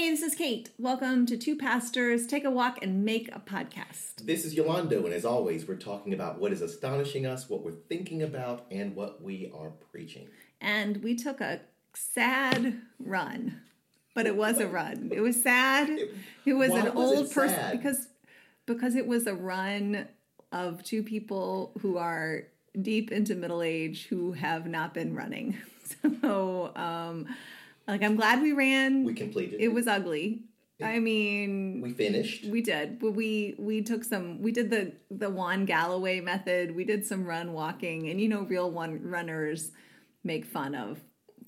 Hey, this is Kate. Welcome to Two Pastors Take a Walk and Make a Podcast. This is Yolando, and as always, we're talking about what is astonishing us, what we're thinking about, and what we are preaching. And we took a sad run, but it was a run. It was sad. It was Why an was old person because because it was a run of two people who are deep into middle age who have not been running. So, um, like, I'm glad we ran. We completed. it was ugly. I mean, we finished. We did, but we we took some. We did the the Juan Galloway method. We did some run walking, and you know, real one runners make fun of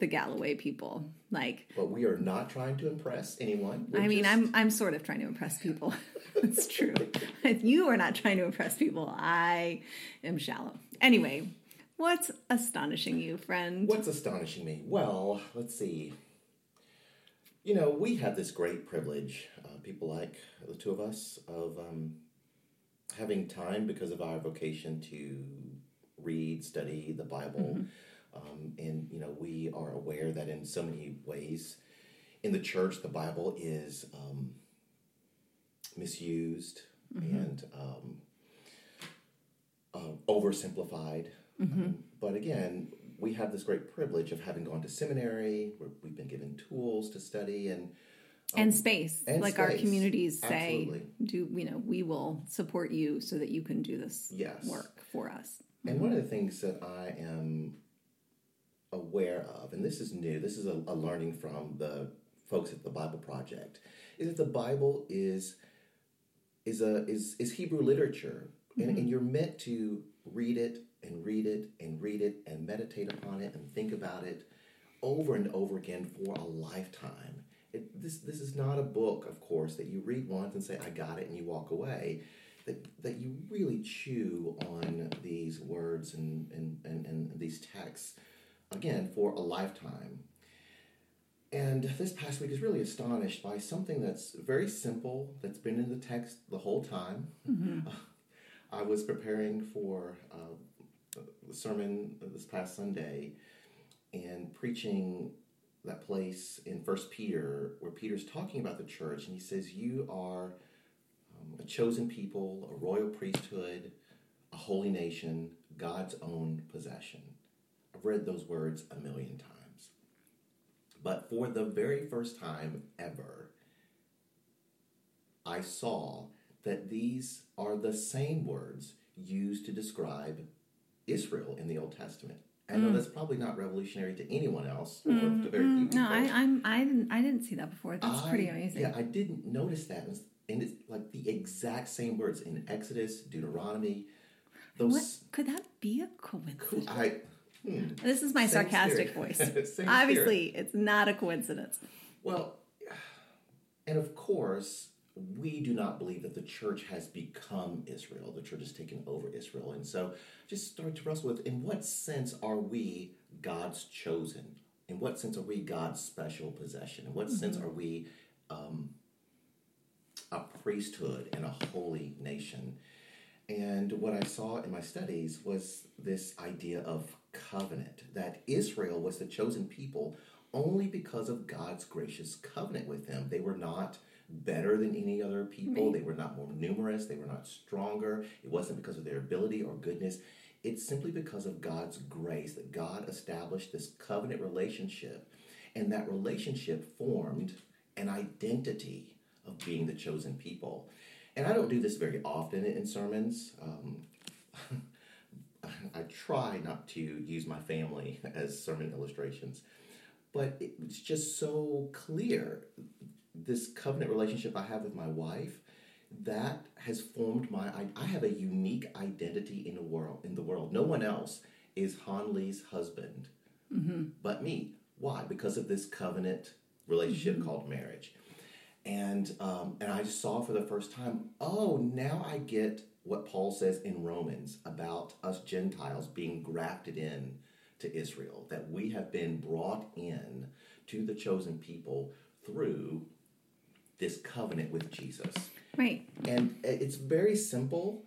the Galloway people. Like, but we are not trying to impress anyone. We're I mean, just- I'm I'm sort of trying to impress people. it's true. If you are not trying to impress people, I am shallow. Anyway, what's astonishing you, friend? What's astonishing me? Well, let's see. You know, we have this great privilege, uh, people like the two of us, of um, having time because of our vocation to read, study the Bible. Um, and, you know, we are aware that in so many ways in the church, the Bible is um, misused and um, uh, oversimplified. Um, but again, we have this great privilege of having gone to seminary, where we've been given tools to study, and um, and space, and like our communities say, Absolutely. do you know we will support you so that you can do this Yes. work for us. And one of the things that I am aware of, and this is new, this is a, a learning from the folks at the Bible Project, is that the Bible is is a is is Hebrew literature, and, and mm-hmm. you're meant to read it and read it and read it and meditate upon it and think about it over and over again for a lifetime. It, this this is not a book, of course, that you read once and say I got it and you walk away. That that you really chew on these words and and, and, and these texts again for a lifetime. And this past week is really astonished by something that's very simple, that's been in the text the whole time. I was preparing for uh, sermon this past Sunday and preaching that place in First Peter where Peter's talking about the church and he says, You are um, a chosen people, a royal priesthood, a holy nation, God's own possession. I've read those words a million times. But for the very first time ever, I saw that these are the same words used to describe Israel in the Old Testament. I know hmm. that's probably not revolutionary to anyone else or hmm. to very few hmm. people. No, I, I'm I didn't I didn't see that before. That's I- pretty amazing. Yeah, I didn't notice that. And it's like the exact same words in Exodus, Deuteronomy. Those What could that be a coincidence? I hmm. This is my sarcastic voice. Obviously, it's not a coincidence. Well, and of course, we do not believe that the church has become Israel. The church has taken over Israel. And so just start to wrestle with in what sense are we God's chosen? In what sense are we God's special possession? In what sense are we um, a priesthood and a holy nation? And what I saw in my studies was this idea of covenant, that Israel was the chosen people only because of God's gracious covenant with them. They were not better than any other people, they were not more numerous, they were not stronger. It wasn't because of their ability or goodness. It's simply because of God's grace that God established this covenant relationship, and that relationship formed an identity of being the chosen people. And I don't do this very often in sermons. Um, I try not to use my family as sermon illustrations, but it's just so clear. This covenant relationship I have with my wife, that has formed my. I, I have a unique identity in the world. In the world, no one else is Han Lee's husband, but me. Why? Because of this covenant relationship called marriage. And um, and I just saw for the first time, oh, now I get what Paul says in Romans about us Gentiles being grafted in to Israel, that we have been brought in to the chosen people through this covenant with Jesus. Right. And it's very simple,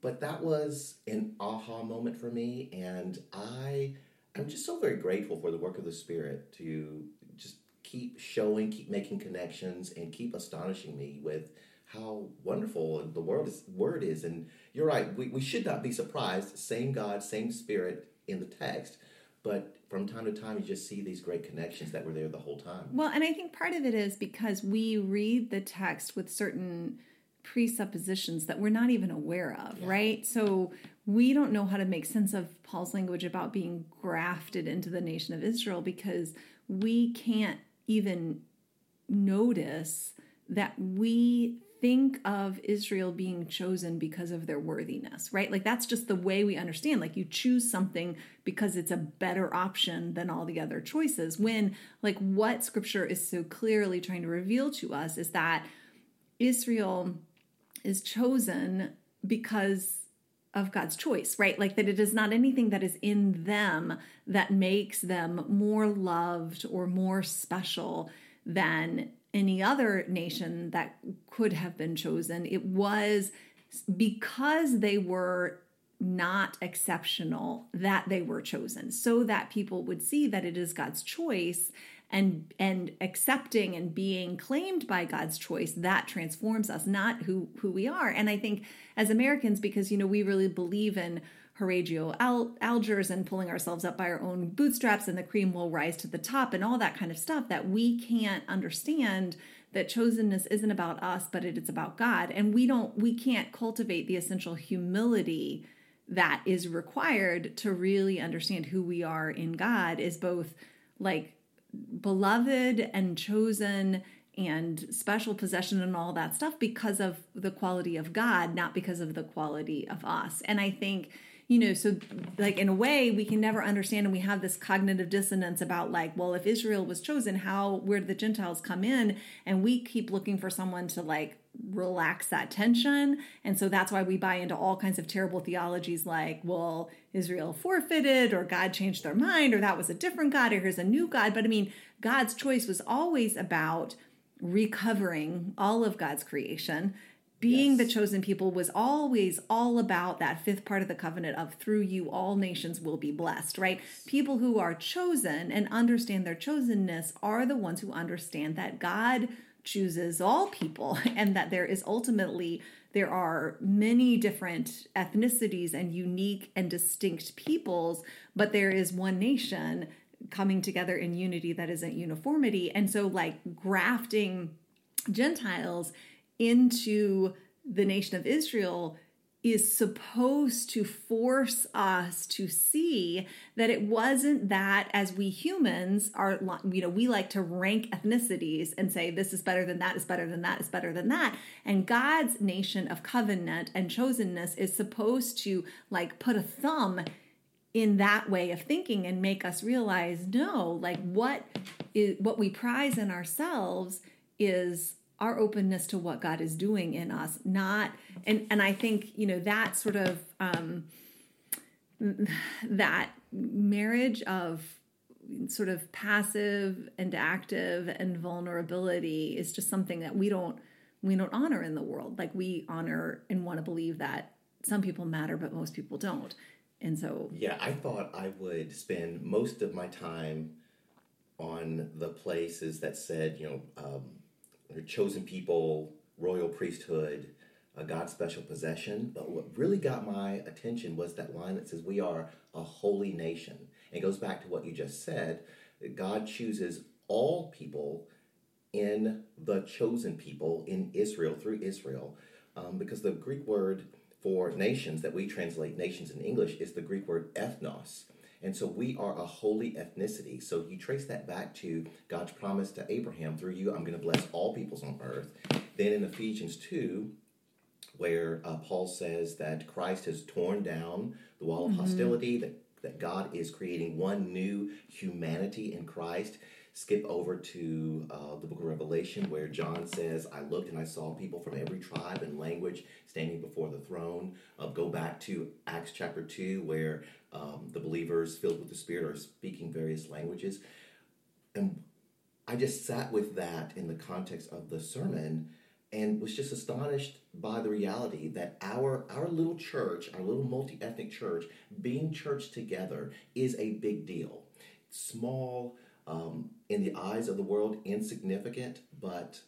but that was an aha moment for me. And I, I'm just so very grateful for the work of the Spirit to just keep showing, keep making connections, and keep astonishing me with how wonderful the world is, word is. And you're right, we, we should not be surprised. Same God, same Spirit in the text. But from time to time, you just see these great connections that were there the whole time. Well, and I think part of it is because we read the text with certain presuppositions that we're not even aware of, yeah. right? So we don't know how to make sense of Paul's language about being grafted into the nation of Israel because we can't even notice that we think of Israel being chosen because of their worthiness, right? Like that's just the way we understand. Like you choose something because it's a better option than all the other choices. When, like, what scripture is so clearly trying to reveal to us is that Israel is chosen because of God's choice, right? Like that it is not anything that is in them that makes them more loved or more special than any other nation that could have been chosen. It was because they were not exceptional that they were chosen so that people would see that it is God's choice and and accepting and being claimed by God's choice that transforms us not who who we are and I think as Americans because you know we really believe in Horatio Al- Algiers and pulling ourselves up by our own bootstraps and the cream will rise to the top and all that kind of stuff that we can't understand that chosenness isn't about us but it is about God and we don't we can't cultivate the essential humility that is required to really understand who we are in God is both like beloved and chosen and special possession and all that stuff because of the quality of God, not because of the quality of us. And I think you know, so like in a way, we can never understand, and we have this cognitive dissonance about like, well, if Israel was chosen, how where did the Gentiles come in? And we keep looking for someone to like relax that tension, and so that's why we buy into all kinds of terrible theologies like, well, Israel forfeited, or God changed their mind, or that was a different God, or here's a new God. But I mean, God's choice was always about recovering all of God's creation being yes. the chosen people was always all about that fifth part of the covenant of through you all nations will be blessed right? People who are chosen and understand their chosenness are the ones who understand that god chooses all people and that there is ultimately there are many different ethnicities and unique and distinct peoples but there is one nation coming together in unity that isn't uniformity. And so like grafting gentiles into the nation of Israel is supposed to force us to see that it wasn't that as we humans are you know we like to rank ethnicities and say this is better than that is better than that is better than that. And God's nation of covenant and chosenness is supposed to like put a thumb in that way of thinking and make us realize no like what is what we prize in ourselves is our openness to what God is doing in us, not and and I think you know that sort of um, that marriage of sort of passive and active and vulnerability is just something that we don't we don't honor in the world. Like we honor and want to believe that some people matter, but most people don't. And so yeah, I thought I would spend most of my time on the places that said you know. Um, chosen people, royal priesthood, uh, God's special possession. But what really got my attention was that line that says, We are a holy nation. And it goes back to what you just said that God chooses all people in the chosen people in Israel, through Israel, um, because the Greek word for nations that we translate nations in English is the Greek word ethnos. And so we are a holy ethnicity. So you trace that back to God's promise to Abraham through you, I'm going to bless all peoples on earth. Then in Ephesians 2, where uh, Paul says that Christ has torn down the wall of mm-hmm. hostility, that, that God is creating one new humanity in Christ skip over to uh, the book of Revelation where John says, I looked and I saw people from every tribe and language standing before the throne. Uh, go back to Acts chapter 2 where um, the believers filled with the Spirit are speaking various languages. And I just sat with that in the context of the sermon and was just astonished by the reality that our our little church, our little multi-ethnic church, being church together is a big deal. Small, um, in the eyes of the world, insignificant, but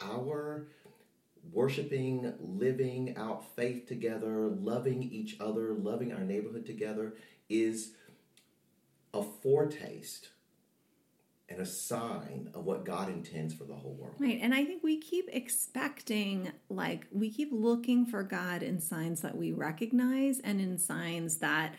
our worshiping, living out faith together, loving each other, loving our neighborhood together is a foretaste and a sign of what God intends for the whole world. Right. And I think we keep expecting, like, we keep looking for God in signs that we recognize and in signs that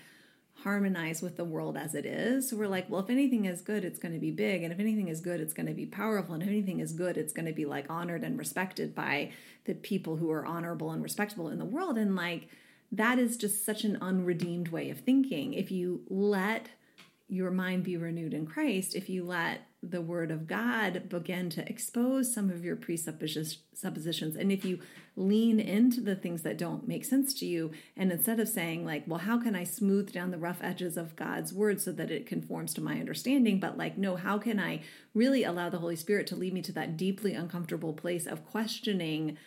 harmonize with the world as it is. So we're like, well, if anything is good, it's going to be big. And if anything is good, it's going to be powerful. And if anything is good, it's going to be like honored and respected by the people who are honorable and respectable in the world. And like, that is just such an unredeemed way of thinking. If you let your mind be renewed in Christ, if you let the word of God begin to expose some of your presuppositions, and if you lean into the things that don't make sense to you, and instead of saying, like, well, how can I smooth down the rough edges of God's word so that it conforms to my understanding? But, like, no, how can I really allow the Holy Spirit to lead me to that deeply uncomfortable place of questioning,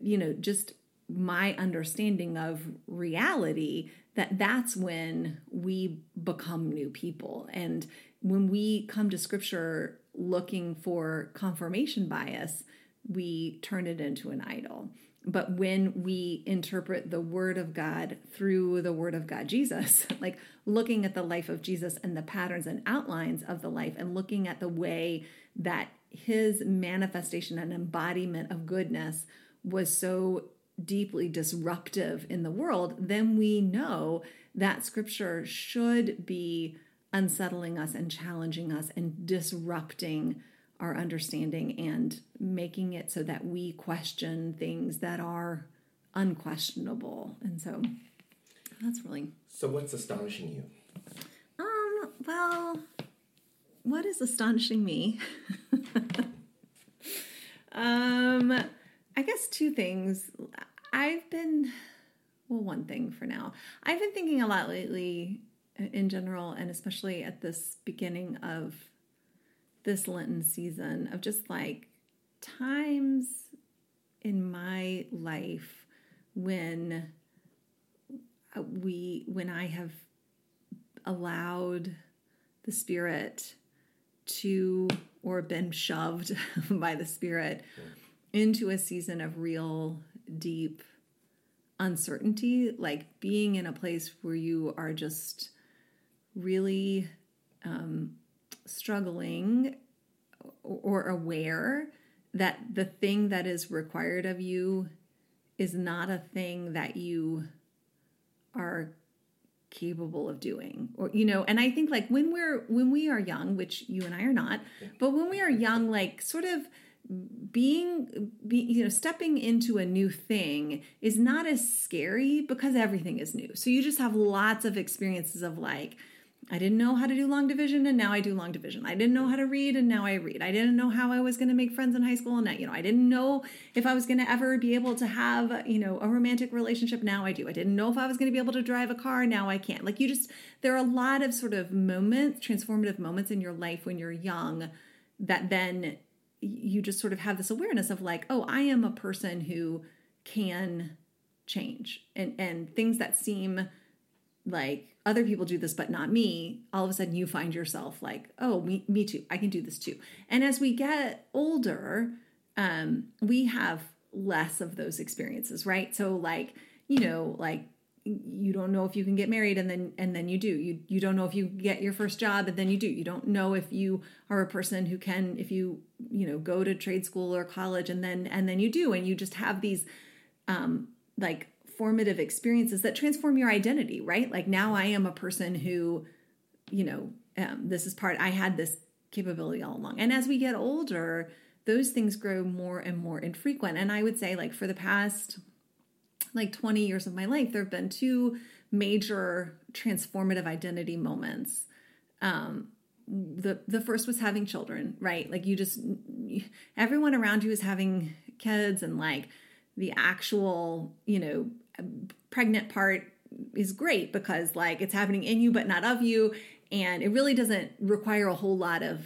you know, just my understanding of reality that that's when we become new people. And when we come to scripture looking for confirmation bias we turn it into an idol. But when we interpret the word of god through the word of god jesus like looking at the life of jesus and the patterns and outlines of the life and looking at the way that his manifestation and embodiment of goodness was so deeply disruptive in the world, then we know that scripture should be unsettling us and challenging us and disrupting our understanding and making it so that we question things that are unquestionable. And so that's really So what's astonishing you? Um, well, what is astonishing me? um I guess two things. I've been, well, one thing for now. I've been thinking a lot lately in general, and especially at this beginning of this Lenten season, of just like times in my life when uh, we, when I have allowed the Spirit to, or been shoved by the Spirit. Yeah into a season of real deep uncertainty, like being in a place where you are just really um, struggling or aware that the thing that is required of you is not a thing that you are capable of doing. Or you know and i think like when we're when we are young which you and i are not but when we are young like sort of being be, you know stepping into a new thing is not as scary because everything is new. So you just have lots of experiences of like i didn't know how to do long division and now i do long division. I didn't know how to read and now i read. I didn't know how i was going to make friends in high school and now you know i didn't know if i was going to ever be able to have you know a romantic relationship now i do. I didn't know if i was going to be able to drive a car now i can like you just there are a lot of sort of moments transformative moments in your life when you're young that then you just sort of have this awareness of like, oh, I am a person who can change. And and things that seem like other people do this but not me all of a sudden you find yourself like oh me, me too. I can do this too. And as we get older um we have less of those experiences right? So like you know like you don't know if you can get married and then and then you do. You you don't know if you get your first job and then you do. You don't know if you are a person who can if you you know go to trade school or college and then and then you do. And you just have these um like formative experiences that transform your identity right? Like now i am a person who you know um, this is part i had this capability all along. And as we get older those things grow more and more infrequent. And i would say like for the past like 20 years of my life, there have been two major transformative identity moments. Um, the the first was having children, right? Like you just everyone around you is having kids, and like the actual, you know, pregnant part is great because like it's happening in you but not of you, and it really doesn't require a whole lot of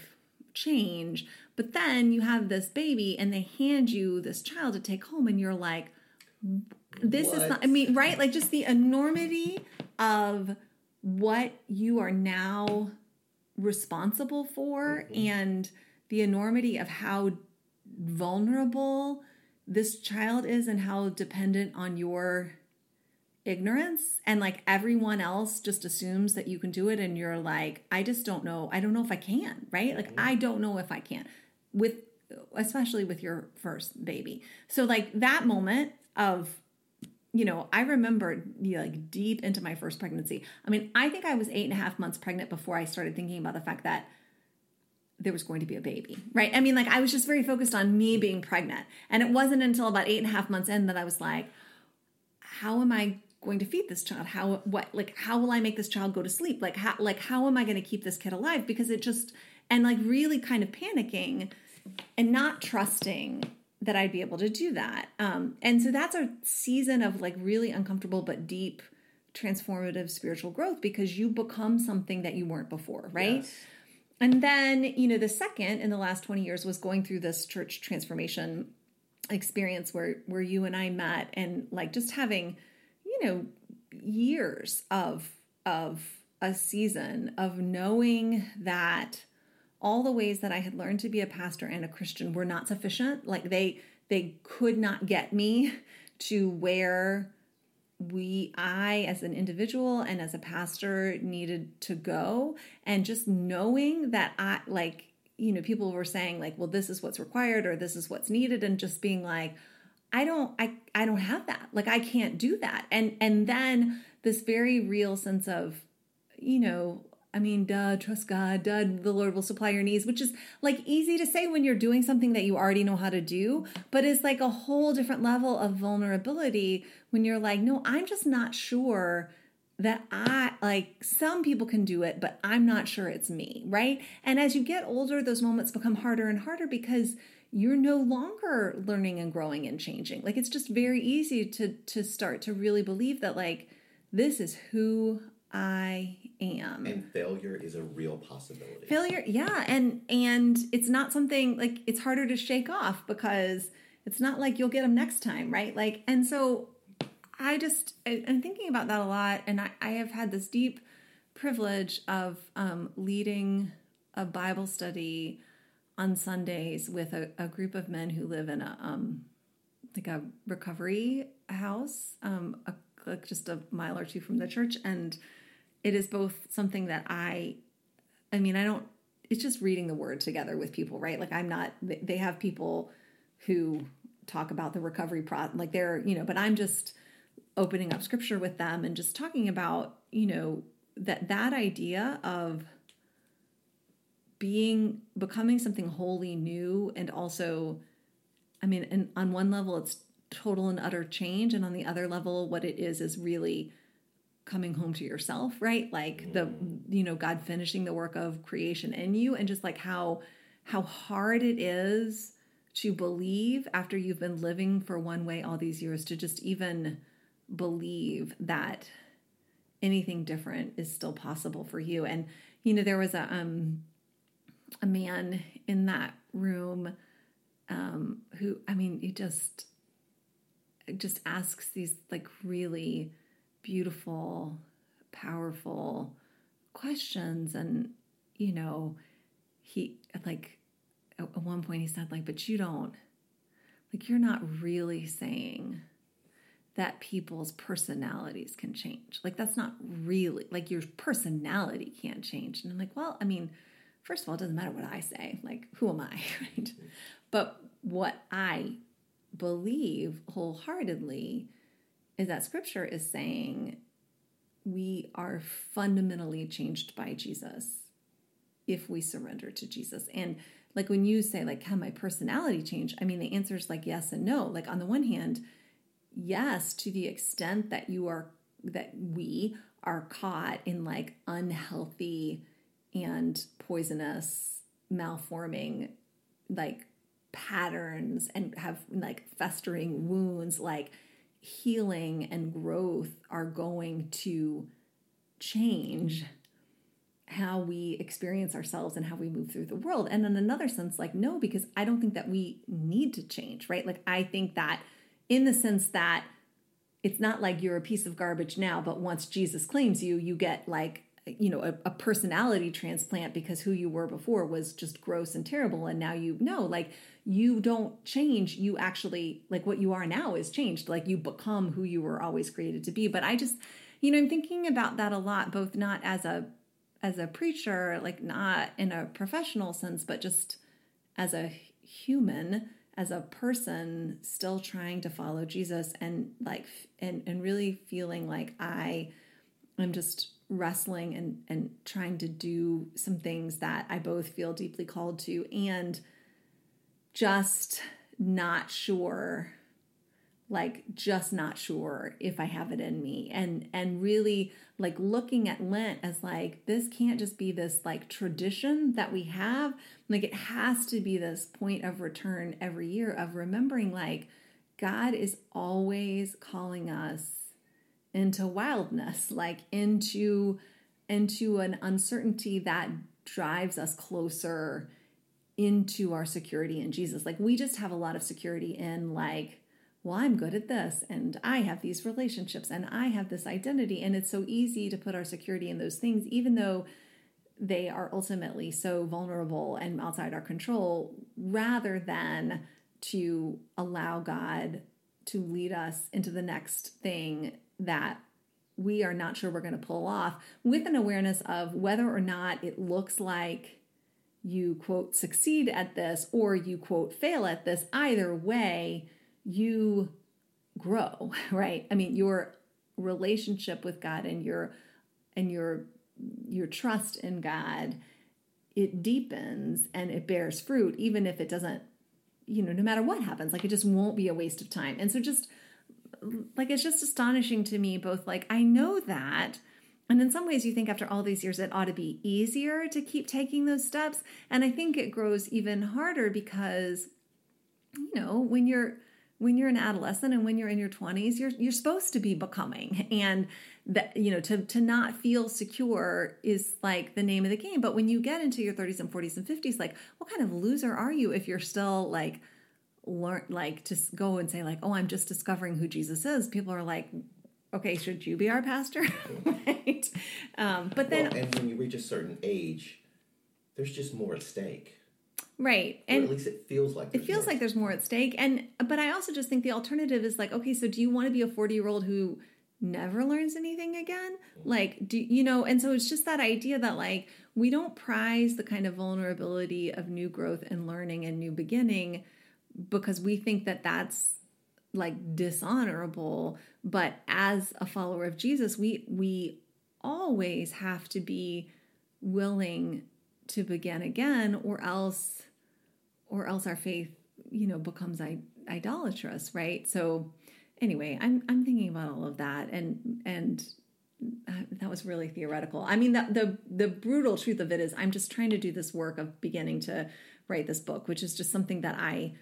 change. But then you have this baby, and they hand you this child to take home, and you're like, this what? is not, I mean, right? Like just the enormity of what you are now responsible for mm-hmm. and the enormity of how vulnerable this child is and how dependent on your ignorance. And like everyone else just assumes that you can do it and you're like i just don't know. I don't know if i can right? Like mm-hmm. i don't know if i can with especially with your first baby. So like that moment of you know i remember like deep into my first pregnancy i mean i think i was eight and a half months pregnant before i started thinking about the fact that there was going to be a baby, right? I mean, like I was just very focused on me being pregnant. And it wasn't until about eight and a half months in that I was like, how am I going to feed this child? How, what, like, how will I make this child go to sleep? Like, how, like, how am I going to keep this kid alive? Because it just, and like really kind of panicking and not trusting that I'd be able to do that. Um, and so that's a season of like really uncomfortable but deep transformative spiritual growth because you become something that you weren't before, right? Yes. And then, you know, the second in the last 20 years was going through this church transformation experience where where you and I met and like just having, you know, years of of a season of knowing that all the ways that I had learned to be a pastor and a Christian were not sufficient. Like they they could not get me to where we i as an individual and as a pastor needed to go. And just knowing that i like you know people were saying like well this is what's required or this is what's needed and just being like i don't i i don't have that. Like i can't do that. And and then this very real sense of you know I mean, duh, trust God, duh, the Lord will supply your needs, which is like easy to say when you're doing something that you already know how to do, but it's like a whole different level of vulnerability when you're like, no, I'm just not sure that I like some people can do it, but I'm not sure it's me, right? And as you get older, those moments become harder and harder because you're no longer learning and growing and changing. Like it's just very easy to to start to really believe that like this is who I am. And failure is a real possibility. Failure, yeah, and and it's not something like it's harder to shake off because it's not like you'll get them next time, right? Like, and so I just I, I'm thinking about that a lot, and I, I have had this deep privilege of um, leading a Bible study on Sundays with a, a group of men who live in a um, like a recovery house, um, a, like just a mile or two from the church, and it is both something that I, I mean, I don't, it's just reading the word together with people, right? Like I'm not, they have people who talk about the recovery pro, like they're, you know, but I'm just opening up scripture with them and just talking about, you know, that, that idea of being, becoming something wholly new and also, I mean, and on one level, it's total and utter change. And on the other level, what it is is really coming home to yourself, right? Like the you know God finishing the work of creation in you and just like how how hard it is to believe after you've been living for one way all these years to just even believe that anything different is still possible for you. And you know there was a um a man in that room um who I mean he just just asks these like really beautiful, powerful questions. And, you know, he, like, at one point he said, like, but you don't, like, you're not really saying that people's personalities can change. Like, that's not really, like, your personality can't change. And I'm like, well, I mean, first of all, it doesn't matter what I say. Like, who am I? Right? But what I believe wholeheartedly is that scripture is saying we are fundamentally changed by Jesus if we surrender to Jesus. And like when you say like can my personality change? I mean the answer is like yes and no. Like on the one hand, yes to the extent that you are that we are caught in like unhealthy and poisonous malforming like patterns and have like festering wounds like healing and growth are going to change how we experience ourselves and how we move through the world. And in another sense, like, no, because I don't think that we need to change, right? Like, I think that in the sense that it's not like you're a piece of garbage now, but once Jesus claims you, you get like you know a, a, personality transplant because who you were before was just gross and terrible and now you know like you don't change you actually like what you are now is changed. Like you become who you were always created to be. But i just you know i'm thinking about that a lot both not as a as a preacher like not in a professional sense but just as a human as a person still trying to follow jesus and like and and really feeling like i am just wrestling and and trying to do some things that I both feel deeply called to and just not sure like just not sure if I have it in me. And and really like looking at Lent as like this can't just be this like tradition that we have. Like it has to be this point of return every year of remembering like God is always calling us into wildness, like into into an uncertainty that drives us closer into our security in Jesus. Like we just have a lot of security in like, well, I'm good at this and I have these relationships and I have this identity and it's so easy to put our security in those things even though they are ultimately so vulnerable and outside our control rather than to allow God to lead us into the next thing that we are not sure we're going to pull off with an awareness of whether or not it looks like you quote succeed at this or you quote fail at this either way you grow right? I mean your relationship with god and your and your your trust in god it deepens and it bears fruit even if it doesn't you know no matter what happens like it just won't be a waste of time. And so just like it's just astonishing to me both like I know that and in some ways you think after all these years it ought to be easier to keep taking those steps. And I think it grows even harder because you know when you're when you're an adolescent and when you're in your 20s you're you're supposed to be becoming. And that you know to to not feel secure is like the name of the game. But when you get into your 30s and 40s and 50s like what kind of loser are you if you're still like learn like to go and say like oh i'm just discovering who jesus is. People are like okay should you be our pastor? Right. Um, but then well, and when you reach a certain age there's just more at stake. Right and or at least it feels like it feels like there's more at stake and but i also just think the alternative is like okay so do you want to be a 40 year old who never learns anything again? Mm-hmm. like do you know and so it's just that idea that like we don't prize the kind of vulnerability of new growth and learning and new beginning because we think that that's like dishonorable but as a follower of Jesus we we always have to be willing to begin again or else or else our faith you know becomes idolatrous right? So anyway i'm i'm thinking about all of that and and uh, that was really theoretical. I mean the, the the brutal truth of it is i'm just trying to do this work of beginning to write this book which is just something that i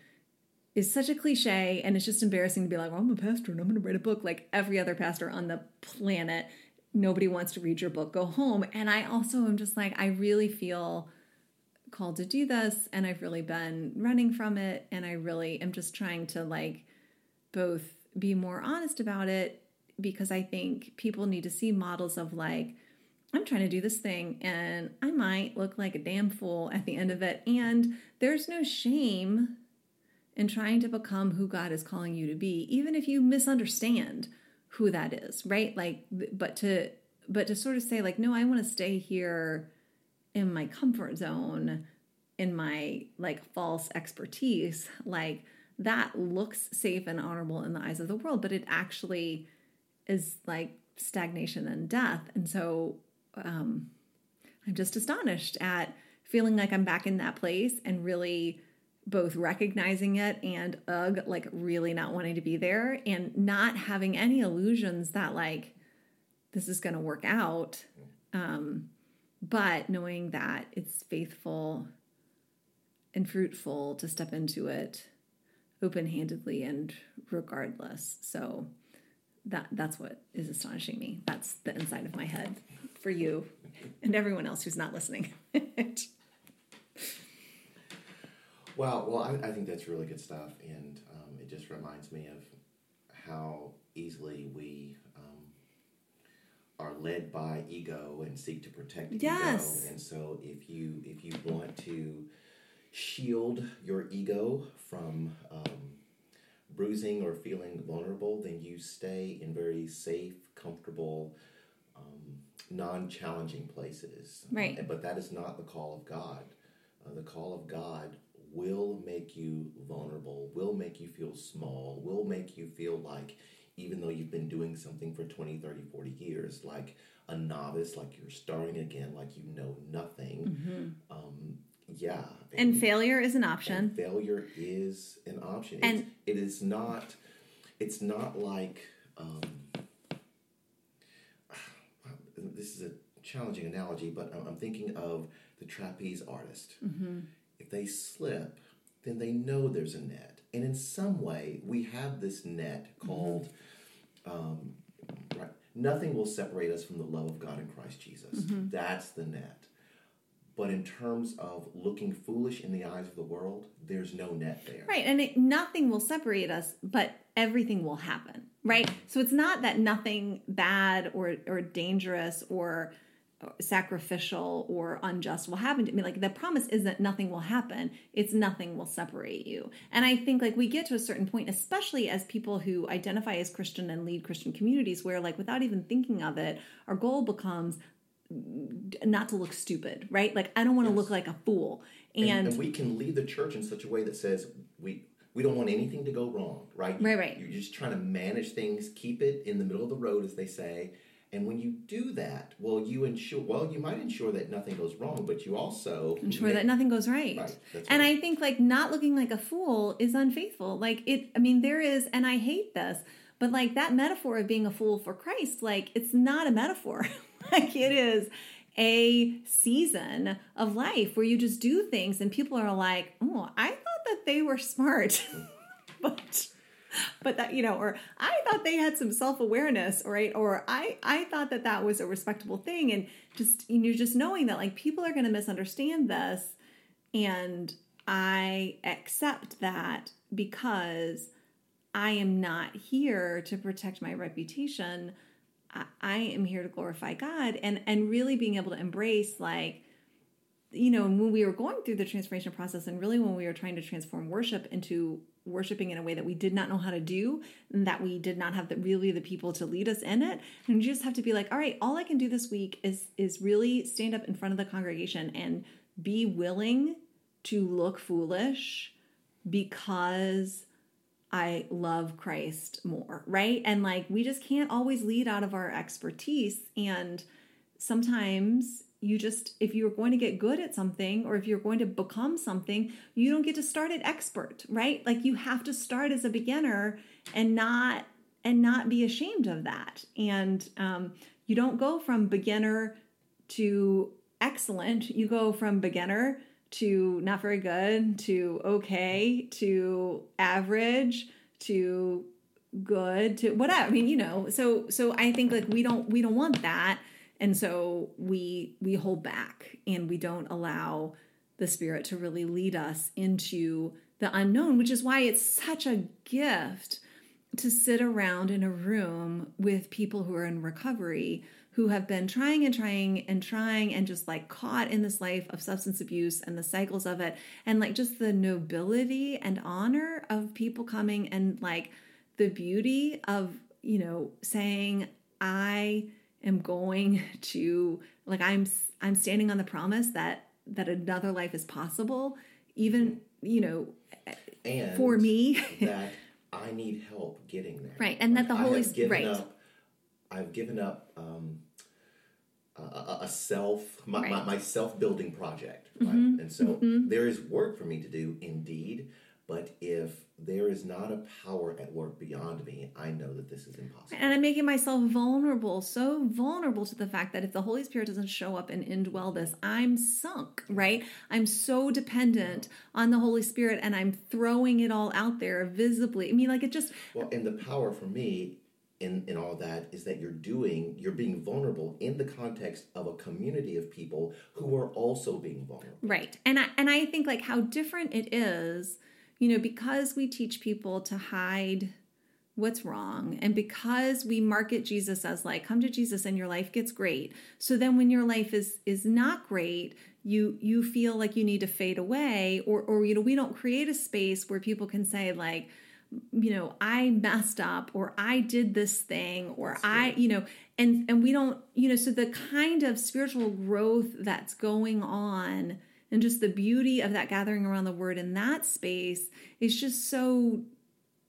is such a cliche and it's just embarrassing to be like, well, I'm a pastor and I'm going to write a book like every other pastor on the planet. Nobody wants to read your book, go home. And I also am just like, I really feel called to do this and I've really been running from it. And I really am just trying to like both be more honest about it because I think people need to see models of like, I'm trying to do this thing and I might look like a damn fool at the end of it. And there's no shame in trying to become who God is calling you to be, even if you misunderstand who that is, right? Like, but to, but to sort of say, like, no, I want to stay here in my comfort zone, in my like false expertise, like that looks safe and honorable in the eyes of the world, but it actually is like stagnation and death. And so um, I'm just astonished at feeling like I'm back in that place and really both recognizing it and ugh, like really not wanting to be there and not having any illusions that like this is going to work out. Um, but knowing that it's faithful and fruitful to step into it open handedly and regardless. So that that's what is astonishing me. That's the inside of my head for you and everyone else who's not listening. Well, well, I, I think that's really good stuff, and um, it just reminds me of how easily we um, are led by ego and seek to protect Yes. ego. And so if you if you want to shield your ego from um, bruising or feeling vulnerable, then you stay in very safe, comfortable, um, non-challenging places. Right. But that is not the call of God. Uh, the call of God will make you vulnerable, will make you feel small, will make you feel like even though you've been doing something for 20, 30, 40 years, like a novice, like you're starting again, like you know nothing. Um, yeah. And failure is an option. And failure is an option. And- it's, it is not. It's not like. Um, this is a challenging analogy, but I'm- I'm thinking of the trapeze artist. Mm-hmm. If they slip, then they know there's a net, and in some way, we have this net called. Um, right, nothing will separate us from the love of God in Christ Jesus. Mm-hmm. That's the net. But in terms of looking foolish in the eyes of the world, there's no net there. Right. And it, nothing will separate us, but everything will happen. Right. So it's not that nothing bad or, or dangerous or sacrificial or unjust will happen to me. Like the promise is that nothing will happen. It's nothing will separate you. And I think like we get to a certain point, especially as people who identify as Christian and lead Christian communities, where like without even thinking of it, our goal becomes not to look stupid, right? Like I don't want to look like a fool. And, And, and we can lead the church in such a way that says we we don't want anything to go wrong, right? Right, right. You're just trying to manage things, keep it in the middle of the road, as they say. And when you do that, well, you ensure well, you might ensure that nothing goes wrong, but you also ensure that nothing goes right. Right, And right. I think like not looking like a fool is unfaithful. Like it I mean there is and I hate this, but like that metaphor of being a fool for Christ, like it's not a metaphor. like it is a season of life where you just do things and people are like, "Oh, I thought that they were smart." but but that you know or i thought they had some self-awareness right? Or i i thought that that was a respectable thing. And just you know just knowing that like people are going to misunderstand this. And i accept that because i am not here to protect my reputation. I, I am here to glorify god. And and really being able to embrace like you know, when we were going through the transformation process and really when we were trying to transform worship into worshiping in a way that we did not know how to do and that we did not have the, really the people to lead us in it and you just have to be like all right all i can do this week is is really stand up in front of the congregation and be willing to look foolish because I love Christ more, right? And like we just can't always lead out of our expertise. And sometimes you just, if you're going to get good at something or if you're going to become something, you don't get to start at expert, right? Like you have to start as a beginner and not and not be ashamed of that. And um, you don't go from beginner to excellent. You go from beginner to not very good to okay to average to good to whatever. I mean, you know, so so I think like we don't we don't want that. And so we we hold back and we don't allow the spirit to really lead us into the unknown, which is why it's such a gift to sit around in a room with people who are in recovery who have been trying and trying and trying and just like caught in this life of substance abuse and the cycles of it. And like just the nobility and honor of people coming and like the beauty of you know saying i am going to like i'm i'm standing on the promise that that another life is possible even you know and for me that I need help getting there. Right, and that the Holy given right. up. I've given up um, a, a self, my, my, Right. Mm-hmm. my self building project, right? and so there is work for me to do, indeed. But if there is not a power at work beyond me, I know that this is impossible. And I'm making myself vulnerable, so vulnerable to the fact that if the Holy Spirit doesn't show up and indwell this, I'm sunk, right? I'm so dependent on the Holy Spirit and I'm throwing it all out there visibly. I mean, like it just, Well, and the power for me in, in all that is that you're doing, you're being vulnerable in the context of a community of people who are also being vulnerable. right. And I, and I think like how different it is, you know, because we teach people to hide what's wrong. And because we market Jesus as like, come to Jesus and your life gets great. So then when your life is is not great, you you feel like you need to fade away or or you know, we don't create a space where people can say like, you know, I messed up or I did this thing or that's I, you know, and and we don't, you know, so the kind of spiritual growth that's going on and just the beauty of that gathering around the word in that space is just so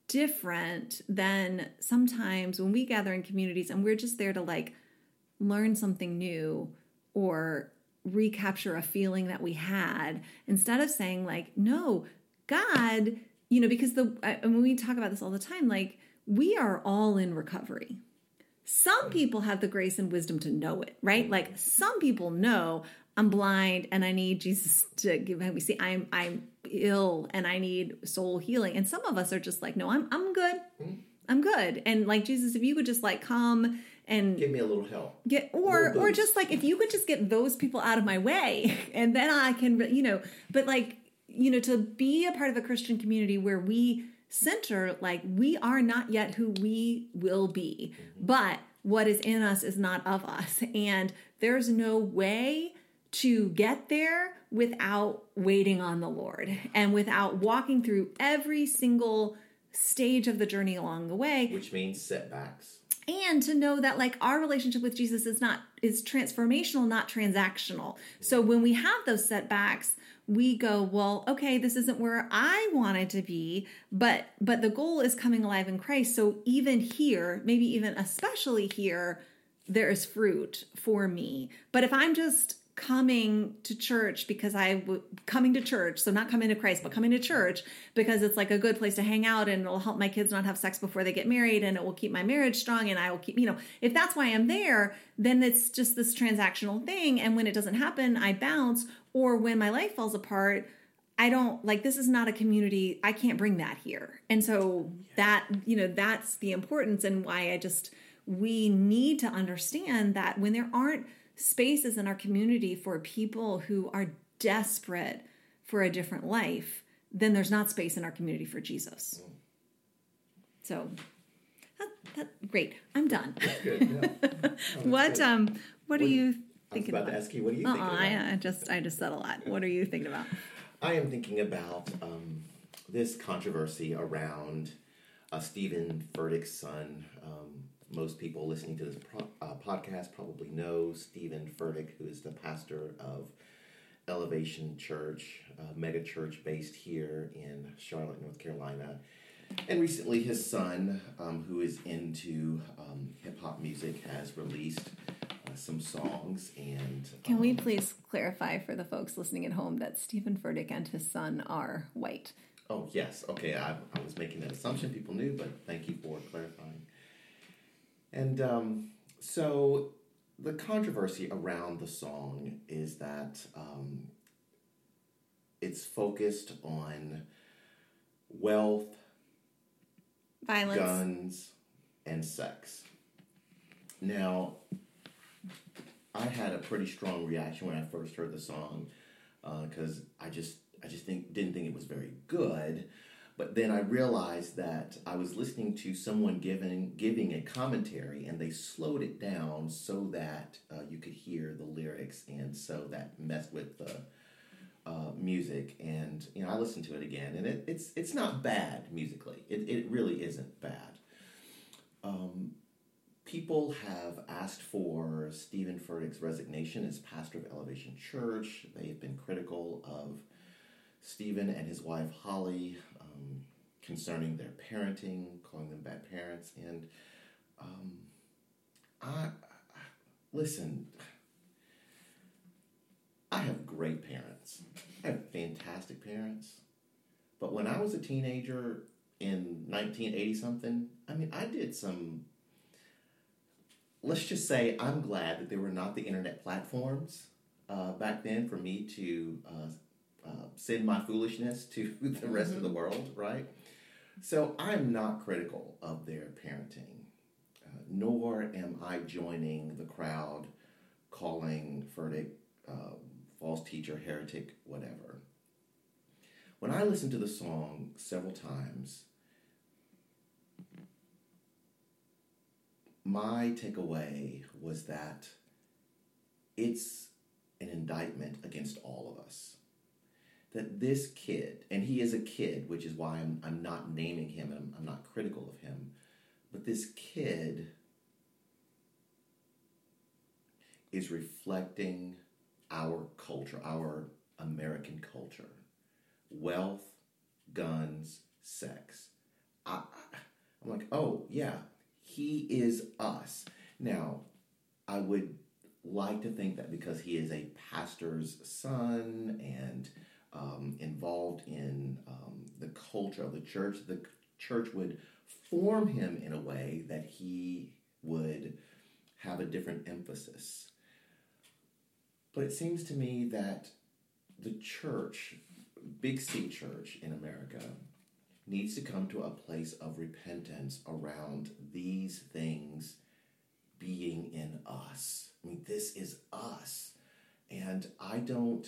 different than sometimes when we gather in communities and we're just there to like learn something new or recapture a feeling that we had instead of saying like no god you know because the when we talk about this all the time like we are all in recovery. Some people have the grace and wisdom to know it right? Like some people know i'm blind and i need jesus to give me see i'm i'm ill and I need soul healing. And some of us are just like, no, I'm I'm good. Mm-hmm. I'm good. And like Jesus, if you could just like come and give me a little help. Get or or just like if you could just get those people out of my way and then I can you know, but like you know to be a part of a Christian community where we center like we are not yet who we will be. Mm-hmm. But what is in us is not of us and there's no way to get there without waiting on the Lord and without walking through every single stage of the journey along the way. Which means setbacks. And to know that like our relationship with Jesus is not is transformational not transactional. So when we have those setbacks we go well okay this isn't where i wanted to be but but the goal is coming alive in christ. So even here maybe even especially here there is fruit for me. But if i'm just coming to church because I w- coming to church, so not coming to Christ, but coming to church because it's like a good place to hang out and it'll help my kids not have sex before they get married and it will keep my marriage strong and I will keep, you know, if that's why I'm there, then it's just this transactional thing and when it doesn't happen, I bounce or when my life falls apart, I don't like this is not a community. I can't bring that here. And so that, you know, that's the importance and why I just we need to understand that when there aren't spaces in our community for people who are desperate for a different life, then there's not space in our community for Jesus. So, that, that, great. I'm done. That's good. Yeah. what um what, what, are you thinking I was about, about? to ask you. What are you uh thinking about? I, I just I just said a lot. What are you thinking about? I am thinking about um, this controversy around uh, Steven Furtick's son. Um, most people listening to this pro- uh, podcast probably know Steven Furtick, who is the pastor of Elevation Church, a mega church based here in Charlotte, North Carolina. And recently, his son, um, who is into um, hip hop music, has released uh, some songs. And can um, we please clarify for the folks listening at home that Steven Furtick and his son are white? Oh yes, okay. I, I was making that assumption. People knew, but thank you for clarifying. And um, so the controversy around the song is that um, it's focused on wealth, violence, guns, and sex. Now, I had a pretty strong reaction when I first heard the song because uh, I just I just think didn't think it was very good. But then I realized that I was listening to someone giving giving a commentary, and they slowed it down so that uh, you could hear the lyrics, and so that messed with the uh, music. And you know, I listened to it again, and it, it's it's not bad musically. It it really isn't bad. Um, people have asked for Steven Furtick's resignation as pastor of Elevation Church. They have been critical of Stephen and his wife Holly um, concerning their parenting, calling them bad parents, and um, I, I listen. I have great parents. I have fantastic parents. But when I was a teenager in 1980 something, I mean, I did some. Let's just say I'm glad that there were not the internet platforms uh, back then for me to uh, send my foolishness to the rest mm-hmm. of the mm-hmm. world, right? So I'm not critical of their parenting, uh, nor am I joining the crowd calling Furtick uh, false teacher, heretic, whatever. When I listened to the song several times, my takeaway was that it's an indictment against all of us. That this kid, and he is a kid, which is why I'm, I'm not naming him and I'm, I'm not critical of him, but this kid is reflecting our culture, our American culture. Wealth, guns, sex. I, I'm like, oh, yeah, he is us. Now, I would like to think that because he is a pastor's son and um, involved in um, the culture of the church, the church would form him in a way that he would have a different emphasis. But it seems to me that the church, Big C church in America, needs to come to a place of repentance around these things being in us. I mean, this is us. And I don't,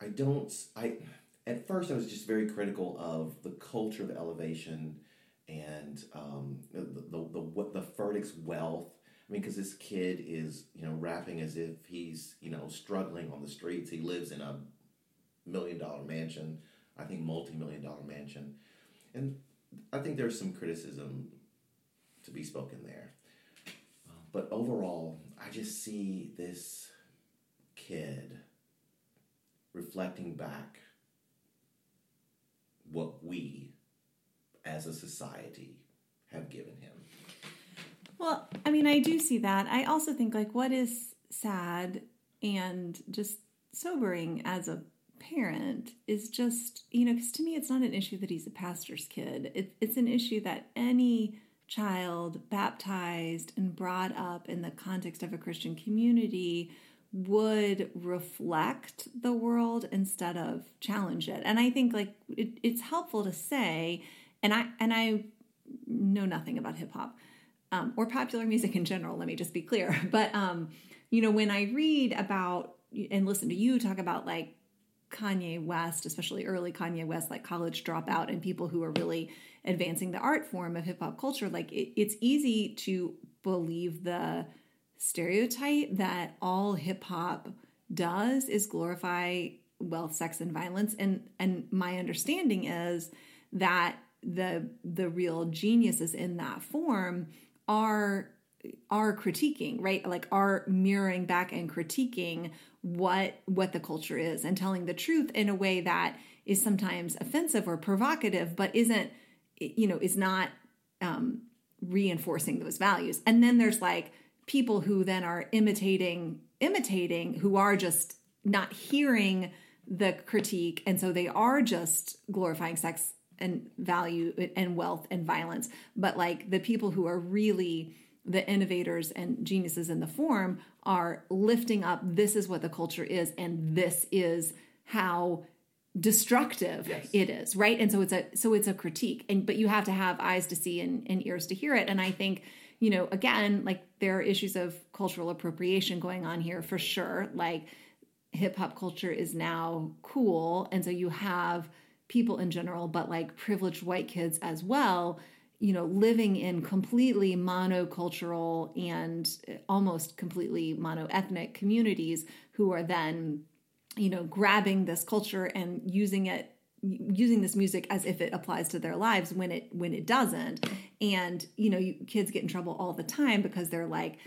I don't, I, at first I was just very critical of the culture of elevation and um, the, the, the, the Furtick's wealth. I mean, because this kid is, you know, rapping as if he's, you know, struggling on the streets. He lives in a million dollar mansion I think, multi million dollar mansion. And I think there's some criticism to be spoken there. But overall, I just see this kid reflecting back what we as a society have given him. Well, I mean, I do see that. I also think, like, what is sad and just sobering as a parent is just, you know, because to me, it's not an issue that he's a pastor's kid. It, it's an issue that any child baptized and brought up in the context of a Christian community would reflect the world instead of challenge it. And I think like it, it's helpful to say, and I and I know nothing about hip hop um, or popular music in general. Let me just be clear. But um, you know, when I read about and listen to you talk about like Kanye West, especially early Kanye West, like college dropout, and people who are really advancing the art form of hip hop culture, like it, it's easy to believe the stereotype that all hip hop does is glorify wealth, sex, and violence. And and my understanding is that the the real geniuses in that form are are critiquing right like are mirroring back and critiquing what what the culture is and telling the truth in a way that is sometimes offensive or provocative but isn't you know is not um, reinforcing those values and then there's like people who then are imitating imitating who are just not hearing the critique. And so they are just glorifying sex and value and wealth and violence. But like the people who are really the innovators and geniuses in the form are lifting up this is what the culture is and this is how destructive yes. it is right? And so it's a so it's a critique. And but you have to have eyes to see and, and ears to hear it. And i think you know again like there are issues of cultural appropriation going on here for sure. Like hip hop culture is now cool and so you have people in general but like privileged white kids as well you know, living in completely monocultural and uh, almost completely monoethnic communities who are then, you know, grabbing this culture and using it using this music as if it applies to their lives when it when it doesn't and you know you, kids get in trouble all the time because they're like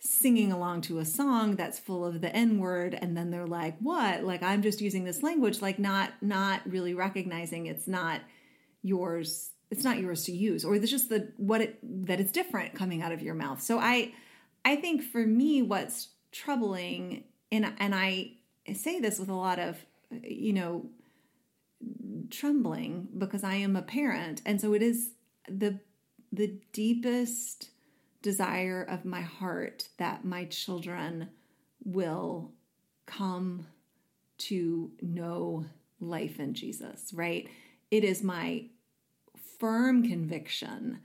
singing along to a song that's full of the n word and then they're like what? Like i'm just using this language like not not really recognizing it's not yours it's not yours to use or it's just the what it that it's different coming out of your mouth. So i i think for me what's troubling and and i say this with a lot of you know trembling because i am a parent and so it is the the deepest desire of my heart that my children will come to know life in Jesus, right? It is my firm conviction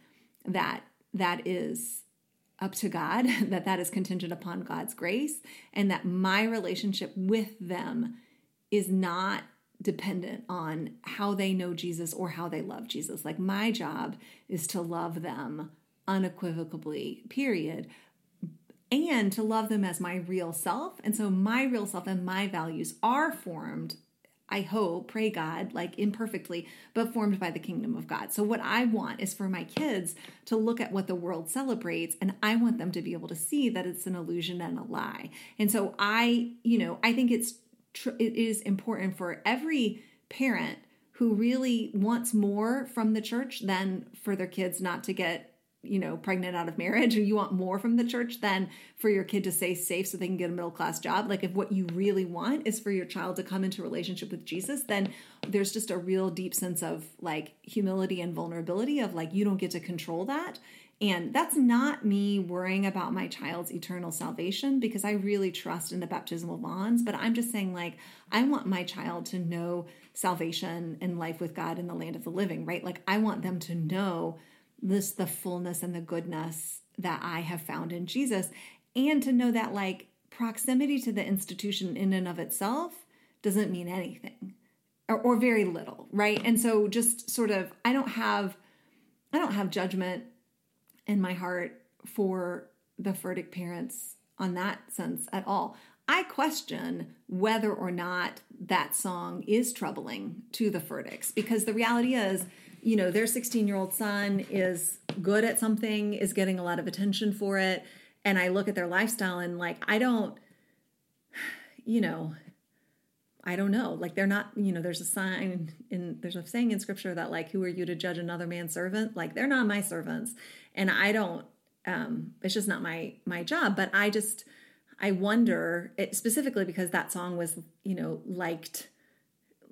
that that is up to God, that that is contingent upon God's grace, and that my relationship with them is not dependent on how they know Jesus or how they love Jesus. Like my job is to love them unequivocally, period. And to love them as my real self. And so my real self and my values are formed I hope, pray God, like imperfectly, but formed by the kingdom of God. So, what I want is for my kids to look at what the world celebrates, and I want them to be able to see that it's an illusion and a lie. And so, I, you know, I think it's tr- it is important for every parent who really wants more from the church than for their kids not to get you know, pregnant out of marriage or you want more from the church than for your kid to stay safe so they can get a middle class job. Like if what you really want is for your child to come into relationship with Jesus, then there's just a real deep sense of like humility and vulnerability of like you don't get to control that. And that's not me worrying about my child's eternal salvation because I really trust in the baptismal bonds, but I'm just saying like I want my child to know salvation and life with God in the land of the living, right? Like I want them to know this the fullness and the goodness that I have found in Jesus and to know that like proximity to the institution in and of itself doesn't mean anything or, or very little right and so just sort of I don't have I don't have judgment in my heart for the Furtick parents on that sense at all. I question whether or not that song is troubling to the Furticks because the reality is you know, their 16 year old son is good at something, is getting a lot of attention for it. And I look at their lifestyle and like, I don't, you know, I don't know. Like they're not, you know, there's a sign in there's a saying in scripture that like who are you to judge another man's servant? Like they're not my servants. And I don't um it's just not my my job, but I just I wonder it, specifically because that song was, you know, liked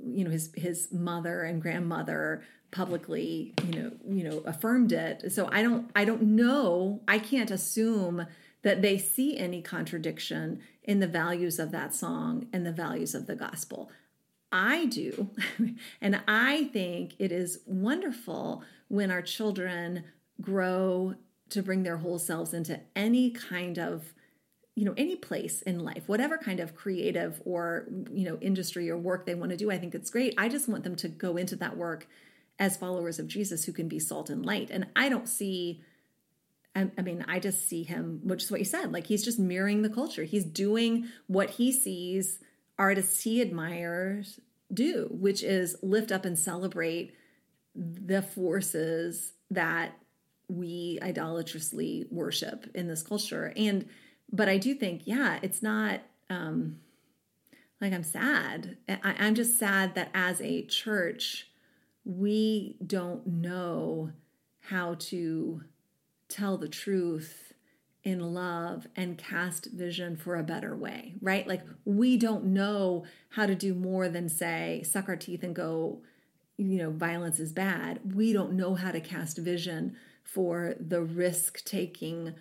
you know his his mother and grandmother publicly you know you know affirmed it so i don't i don't know i can't assume that they see any contradiction in the values of that song and the values of the gospel i do and i think it is wonderful when our children grow to bring their whole selves into any kind of you know any place in life whatever kind of creative or you know industry or work they want to do i think it's great i just want them to go into that work as followers of Jesus who can be salt and light. And I don't see, I, mean, I just see him, which is what you said, like he's just mirroring the culture. He's doing what he sees artists he admires do, which is lift up and celebrate the forces that we idolatrously worship in this culture. And, but I do think, yeah, it's not, um, like I'm sad. I, I'm just sad that as a church, we don't know how to tell the truth in love and cast vision for a better way, right? Like we don't know how to do more than say, suck our teeth and go, you know, violence is bad. We don't know how to cast vision for the risk taking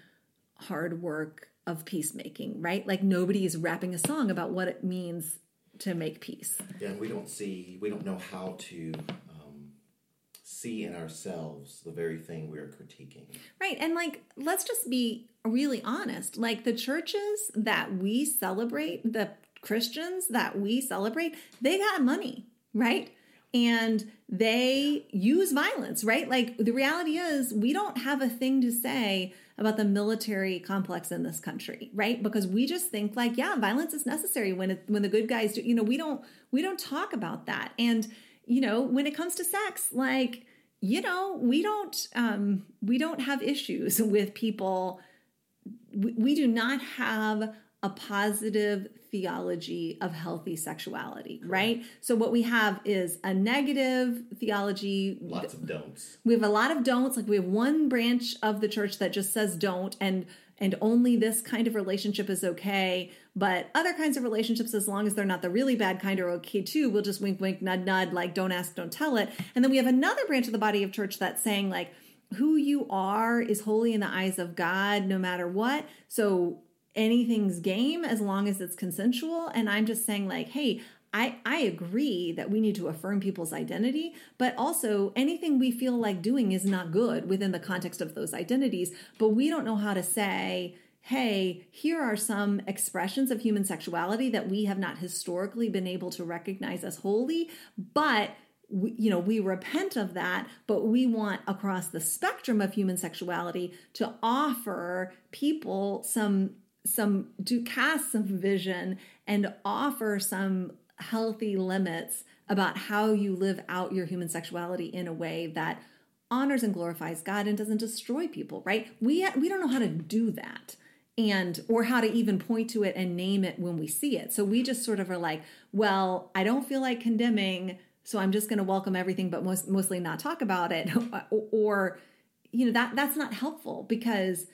hard work of peacemaking, right? Like nobody is rapping a song about what it means to make peace. Yeah, we don't see, we don't know how to see in ourselves the very thing we're critiquing. Right. And like, let's just be really honest. Like, the churches that we celebrate, the Christians that we celebrate, they got money, right? And they use violence, right? Like, the reality is, we don't have a thing to say about the military complex in this country, right? Because we just think like, yeah, violence is necessary when it, when the good guys do. You know, we don't we don't talk about that. And you know, when it comes to sex, like you know, we don't um, we don't have issues with people. We, we do not have a positive theology of healthy sexuality, Correct. right? So what we have is a negative theology. Lots of don'ts. We have a lot of don'ts. Like we have one branch of the church that just says don't, and and only this kind of relationship is okay. But other kinds of relationships, as long as they're not the really bad kind, are okay too. We'll just wink, wink, nod, nod, like don't ask, don't tell it. And then we have another branch of the body of church that's saying, like, who you are is holy in the eyes of God no matter what. So anything's game as long as it's consensual. And I'm just saying, like, hey, I, I agree that we need to affirm people's identity, but also anything we feel like doing is not good within the context of those identities. But we don't know how to say, hey, here are some expressions of human sexuality that we have not historically been able to recognize as holy, but we, you know we repent of that but we want across the spectrum of human sexuality to offer people some some to cast some vision and offer some healthy limits about how you live out your human sexuality in a way that honors and glorifies God and doesn't destroy people, right? We we don't know how to do that and or how to even point to it and name it when we see it. So we just sort of are like, well, I don't feel like condemning, so I'm just going to welcome everything but most, mostly not talk about it uh, or you know that that's not helpful because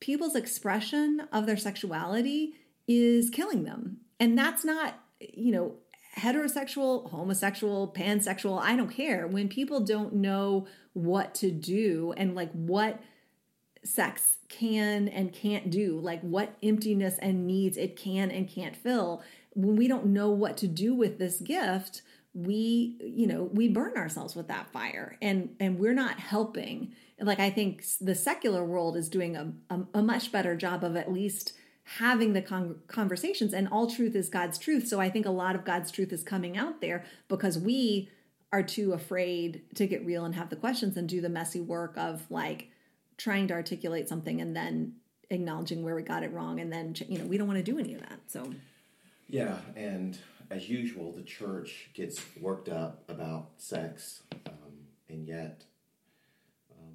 people's expression of their sexuality is killing them. And that's not, you know, heterosexual, homosexual, pansexual, I don't care. When people don't know what to do and like what sex can and can't do, like what emptiness and needs it can and can't fill, when we don't know what to do with this gift, we you know we burn ourselves with that fire. And and we're not helping. Like i think the secular world is doing a, a, a much better job of at least having the con- conversations. And all truth is god's truth. So i think a lot of god's truth is coming out there because we are too afraid to get real and have the questions and do the messy work of like trying to articulate something and then acknowledging where we got it wrong and then you know we don't want to do any of that so yeah and as usual, the church gets worked up about sex, um, and yet, um,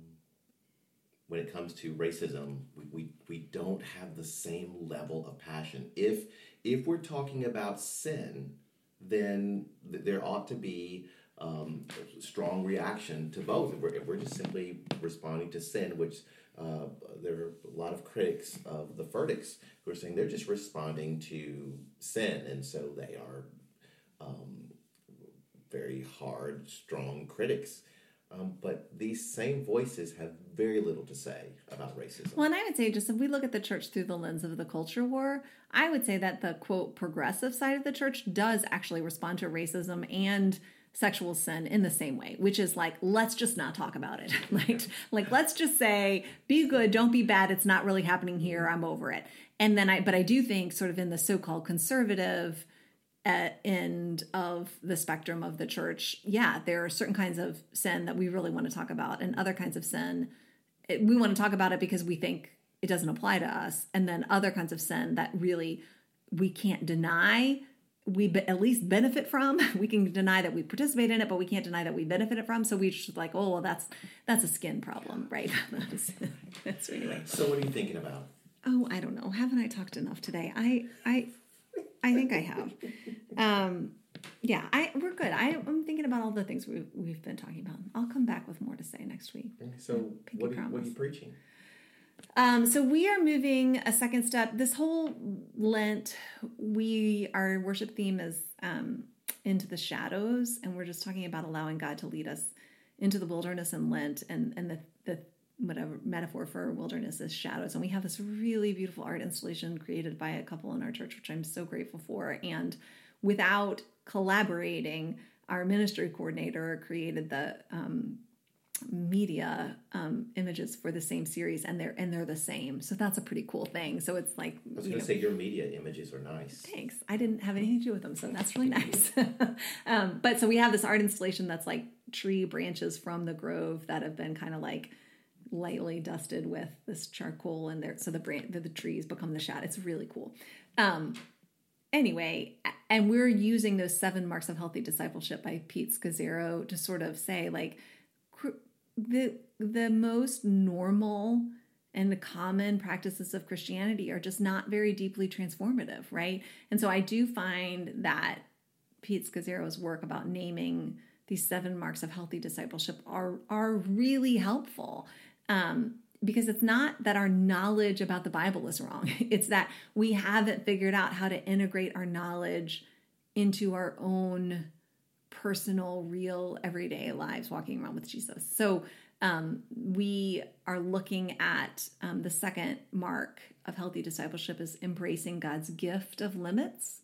when it comes to racism, we, we, we don't have the same level of passion. If if we're talking about sin, then th- there ought to be um, strong reaction to both. If we're, we're just simply responding to sin, which uh, there are a lot of critics of the Furticks who are saying they're just responding to sin, and so they are um, very hard, strong critics. Um, but these same voices have very little to say about racism. Well, and I would say, just if we look at the church through the lens of the culture war, I would say that the quote progressive side of the church does actually respond to racism and sexual sin in the same way which is like let's just not talk about it. Like like let's just say be good don't be bad it's not really happening here i'm over it. And then i but i do think sort of in the so-called conservative uh, end of the spectrum of the church yeah there are certain kinds of sin that we really want to talk about and other kinds of sin we want to talk about it because we think it doesn't apply to us. And then other kinds of sin that really we can't deny we be, at least benefit from. We can deny that we participate in it, but we can't deny that we benefit from. So we just like, oh, well, that's that's a skin problem, right? so anyway. So what are you thinking about? Oh, I don't know. Haven't I talked enough today? I I I think I have. Um, yeah, I we're good. I, am thinking about all the things we've we've been talking about. I'll come back with more to say next week. So what are, you, what are you preaching? Um, so we are moving a second step. This whole Lent, we our worship theme is um, into the shadows, and we're just talking about allowing God to lead us into the wilderness and Lent, and and the the whatever metaphor for wilderness is shadows. And we have this really beautiful art installation created by a couple in our church, which I'm so grateful for. And without collaborating, our ministry coordinator created the um, media um, images for the same series and they're and they're the same. So that's a pretty cool thing. So it's like i was going to say your media images are nice. Thanks. I didn't have anything to do with them so that's really nice. Um, but so we have this art installation that's like tree branches from the grove that have been kind of like lightly dusted with this charcoal and there so the brand the, the trees become the shadow. It's really cool. Um, anyway and we're using those seven marks of healthy discipleship by pete scazzero to sort of say like the the most normal and the common practices of Christianity are just not very deeply transformative, right? And so I do find that Pete Scazzero's work about naming these seven marks of healthy discipleship are are really helpful. Um, because it's not that our knowledge about the Bible is wrong. It's that we haven't figured out how to integrate our knowledge into our own personal, real, everyday lives walking around with Jesus. So um, we are looking at um, the second mark of healthy discipleship is embracing God's gift of limits,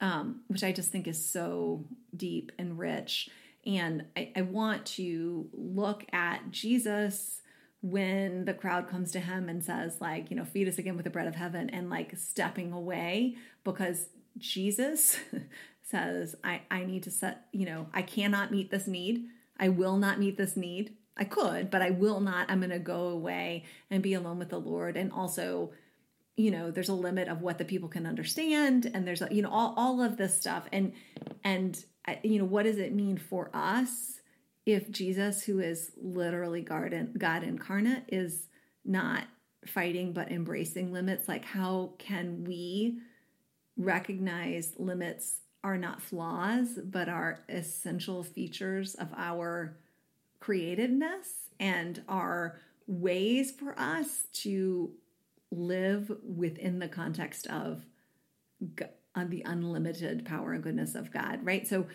um, which I just think is so deep and rich. And I, I want to look at Jesus when the crowd comes to him and says like you know feed us again with the bread of heaven and like stepping away because jesus says, I, I need to set, you know, I cannot meet this need. I will not meet this need. I could, but I will not. I'm going to go away and be alone with the Lord. And also, you know, there's a limit of what the people can understand. And there's, you know, all, all of this stuff. And, and, you know, what does it mean for us if Jesus, who is literally God, God incarnate, is not fighting but embracing limits? Like, how can we recognize limits are not flaws, but are essential features of our creativeness and are ways for us to live within the context of uh, the unlimited power and goodness of God, right? So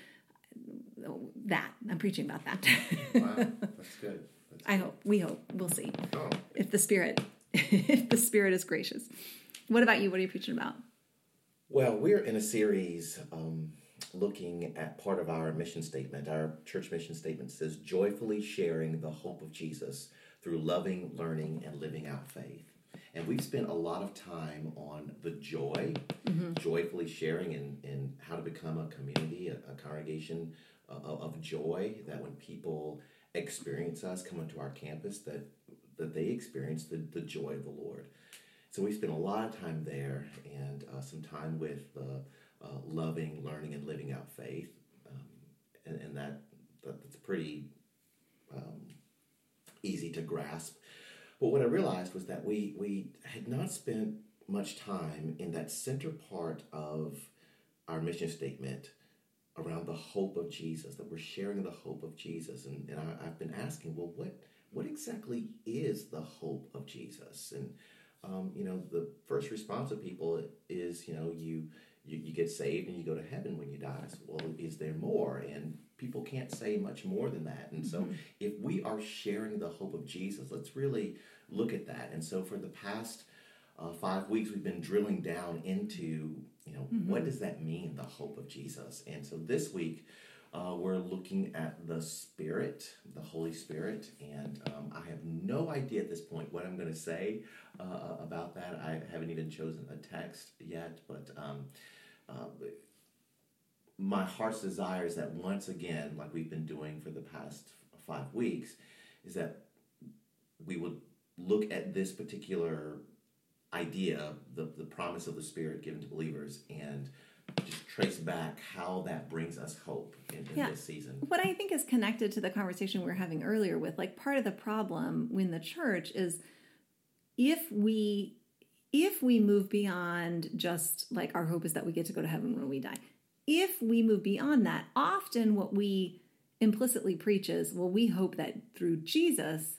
that I'm preaching about that. wow, that's good. That's I hope. We hope. We'll see. Oh. If the spirit, if the spirit is gracious. What about you? What are you preaching about? Well, we're in a series um, looking at part of our mission statement. Our church mission statement says, joyfully sharing the hope of Jesus through loving, learning, and living out faith. And we've spent a lot of time on the joy, mm-hmm. joyfully sharing and, and how to become a community, a, a congregation uh, of joy, that when people experience us, come into our campus, that, that they experience the, the joy of the Lord. So we spent a lot of time there and uh, some time with uh, uh, loving, learning, and living out faith. Um, and, and that, that, that's pretty um, easy to grasp. But what I realized was that we, we had not spent much time in that center part of our mission statement around the hope of Jesus, that we're sharing the hope of Jesus. And, and I, have been asking, well, what, what exactly is the hope of Jesus? And, um, you know, the first response of people is, you know, you, you, you get saved and you go to heaven when you die. So, well, is there more? And people can't say much more than that. And so, mm-hmm. if we are sharing the hope of Jesus, let's really look at that. And so for the past uh, five weeks, we've been drilling down into, you know, mm-hmm. what does that mean, the hope of Jesus? And so this week, uh, we're looking at the Spirit, the Holy Spirit, and um, I have no idea at this point what I'm going to say uh, uh, about that. I haven't even chosen a text yet, but um, uh, my heart's desire is that once again, like we've been doing for the past five weeks, is that we would look at this particular idea, the, the promise of the Spirit given to believers, and just trace back how that brings us hope in, in yeah. this season. What I think is connected to the conversation we were having earlier with like part of the problem in the church is if we if we move beyond just like our hope is that we get to go to heaven when we die. If we move beyond that, often what we implicitly preach is, well, we hope that through Jesus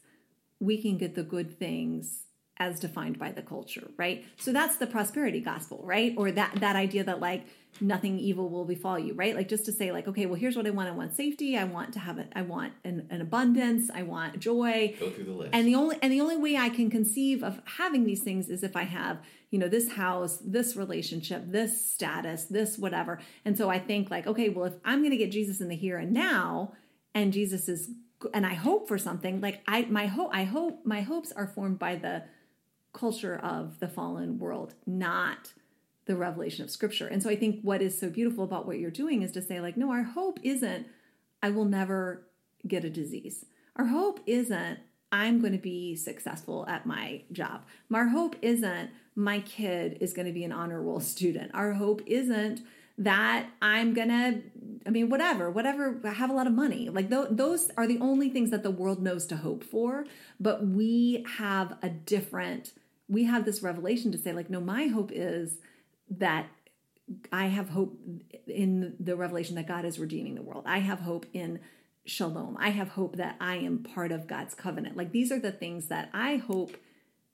we can get the good things as defined by the culture, right? So that's the prosperity gospel, right? Or that that idea that like nothing evil will befall you, right? Like just to say like, okay, well here's what I want. I want safety. I want to have it. I want an, an abundance. I want joy. Go through the list. And the only and the only way I can conceive of having these things is if I have, you know, this house, this relationship, this status, this whatever. And so I think like, okay, well if I'm going to get Jesus in the here and now, and Jesus is and I hope for something like I my hope I hope my hopes are formed by the culture of the fallen world, not the revelation of scripture. And so I think what is so beautiful about what you're doing is to say like no, our hope isn't I will never get a disease. Our hope isn't I'm going to be successful at my job. Our hope isn't my kid is going to be an honor roll student. Our hope isn't that I'm gonna, I mean, whatever, whatever, I have a lot of money. Like th- those are the only things that the world knows to hope for. But we have a different, we have this revelation to say, like, no, my hope is that I have hope in the revelation that God is redeeming the world. I have hope in shalom. I have hope that I am part of God's covenant. Like these are the things that I hope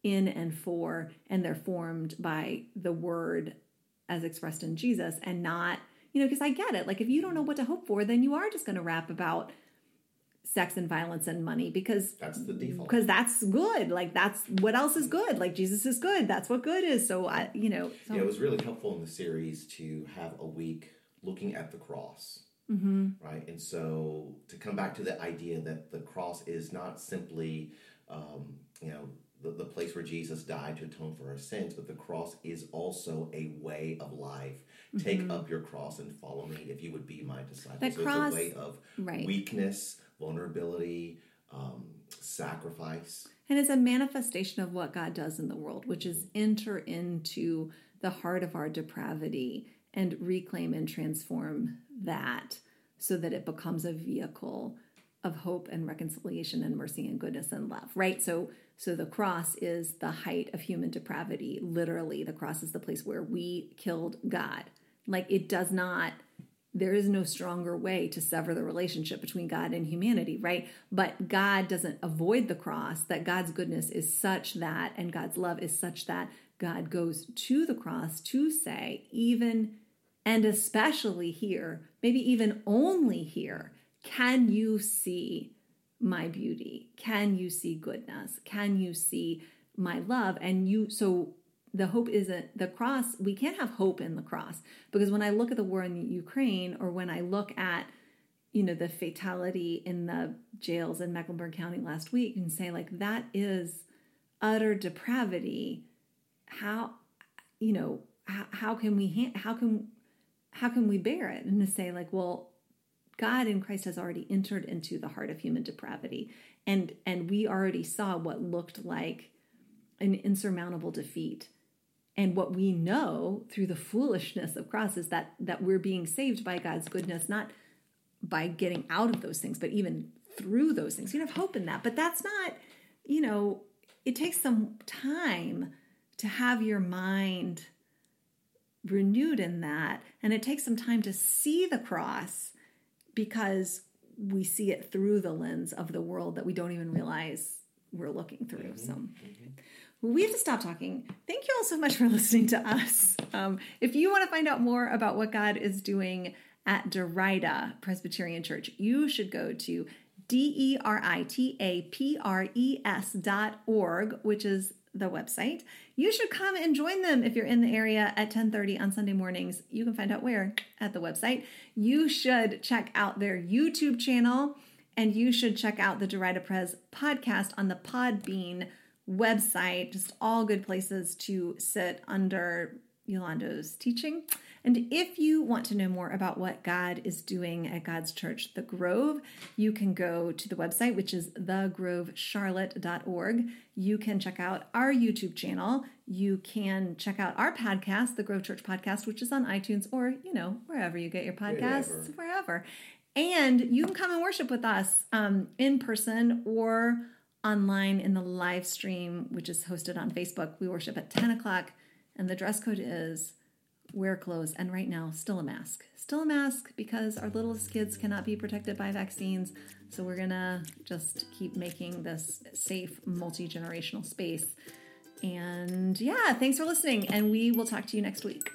in and for, and they're formed by the word as expressed in Jesus and not, you know, because I get it. Like if you don't know what to hope for, then you are just going to rap about sex and violence and money because that's the default. Because that's good. Like that's what else is good. Like Jesus is good. That's what good is. So I, you know. So. Yeah, it was really helpful in the series to have a week looking at the cross. Mm-hmm. Right, and so to come back to the idea that the cross is not simply, um, you know, the, the place where Jesus died to atone for our sins, but the cross is also a way of life. Take Mm-hmm. up your cross and follow me if you would be my disciple. That so cross- it's a way of right. weakness, vulnerability, um, sacrifice. And it's a manifestation of what God does in the world, which is enter into the heart of our depravity and reclaim and transform that so that it becomes a vehicle of hope and reconciliation and mercy and goodness and love right? So so the cross is the height of human depravity. Literally the cross is the place where we killed god. Like it does not there is no stronger way to sever the relationship between God and humanity, right? But God doesn't avoid the cross, that God's goodness is such that, and God's love is such that God goes to the cross to say, even and especially here, maybe even only here, can you see my beauty? Can you see goodness? Can you see my love? And you, so the hope isn't the cross. We can't have hope in the cross because when I look at the war in Ukraine or when I look at, you know, the fatality in the jails in Mecklenburg County last week and say, like, that is utter depravity. How, you know, how, how can we, how can, how can we bear it? And to say, like, well, God in Christ has already entered into the heart of human depravity. And and we already saw what looked like an insurmountable defeat. And what we know through the foolishness of cross is that that we're being saved by God's goodness, not by getting out of those things, but even through those things. You have hope in that. But that's not, you know, it takes some time to have your mind renewed in that. And it takes some time to see the cross because we see it through the lens of the world that we don't even realize we're looking through. Mm-hmm. So mm-hmm. We have to stop talking. Thank you all so much for listening to us. Um, if you want to find out more about what God is doing at Derita Presbyterian Church, you should go to D E R I T A P R E S dot org, which is the website. You should come and join them if you're in the area at 10:30 on Sunday mornings. You can find out where at the website. You should check out their YouTube channel and you should check out the Derita Pres podcast on the Podbean website. Just all good places to sit under Yolando's teaching. And if you want to know more about what God is doing at God's church, The Grove, you can go to the website, which is thegrovecharlotte.org. You can check out our YouTube channel. You can check out our podcast, The Grove Church Podcast, which is on iTunes or, you know, wherever you get your podcasts, wherever. And you can come and worship with us um, in person or online in the live stream, which is hosted on Facebook. We worship at 10 o'clock, and the dress code is wear clothes, and right now, still a mask. Still a mask because our littlest kids cannot be protected by vaccines. So we're gonna just keep making this safe, multi generational space. And yeah, thanks for listening, and we will talk to you next week.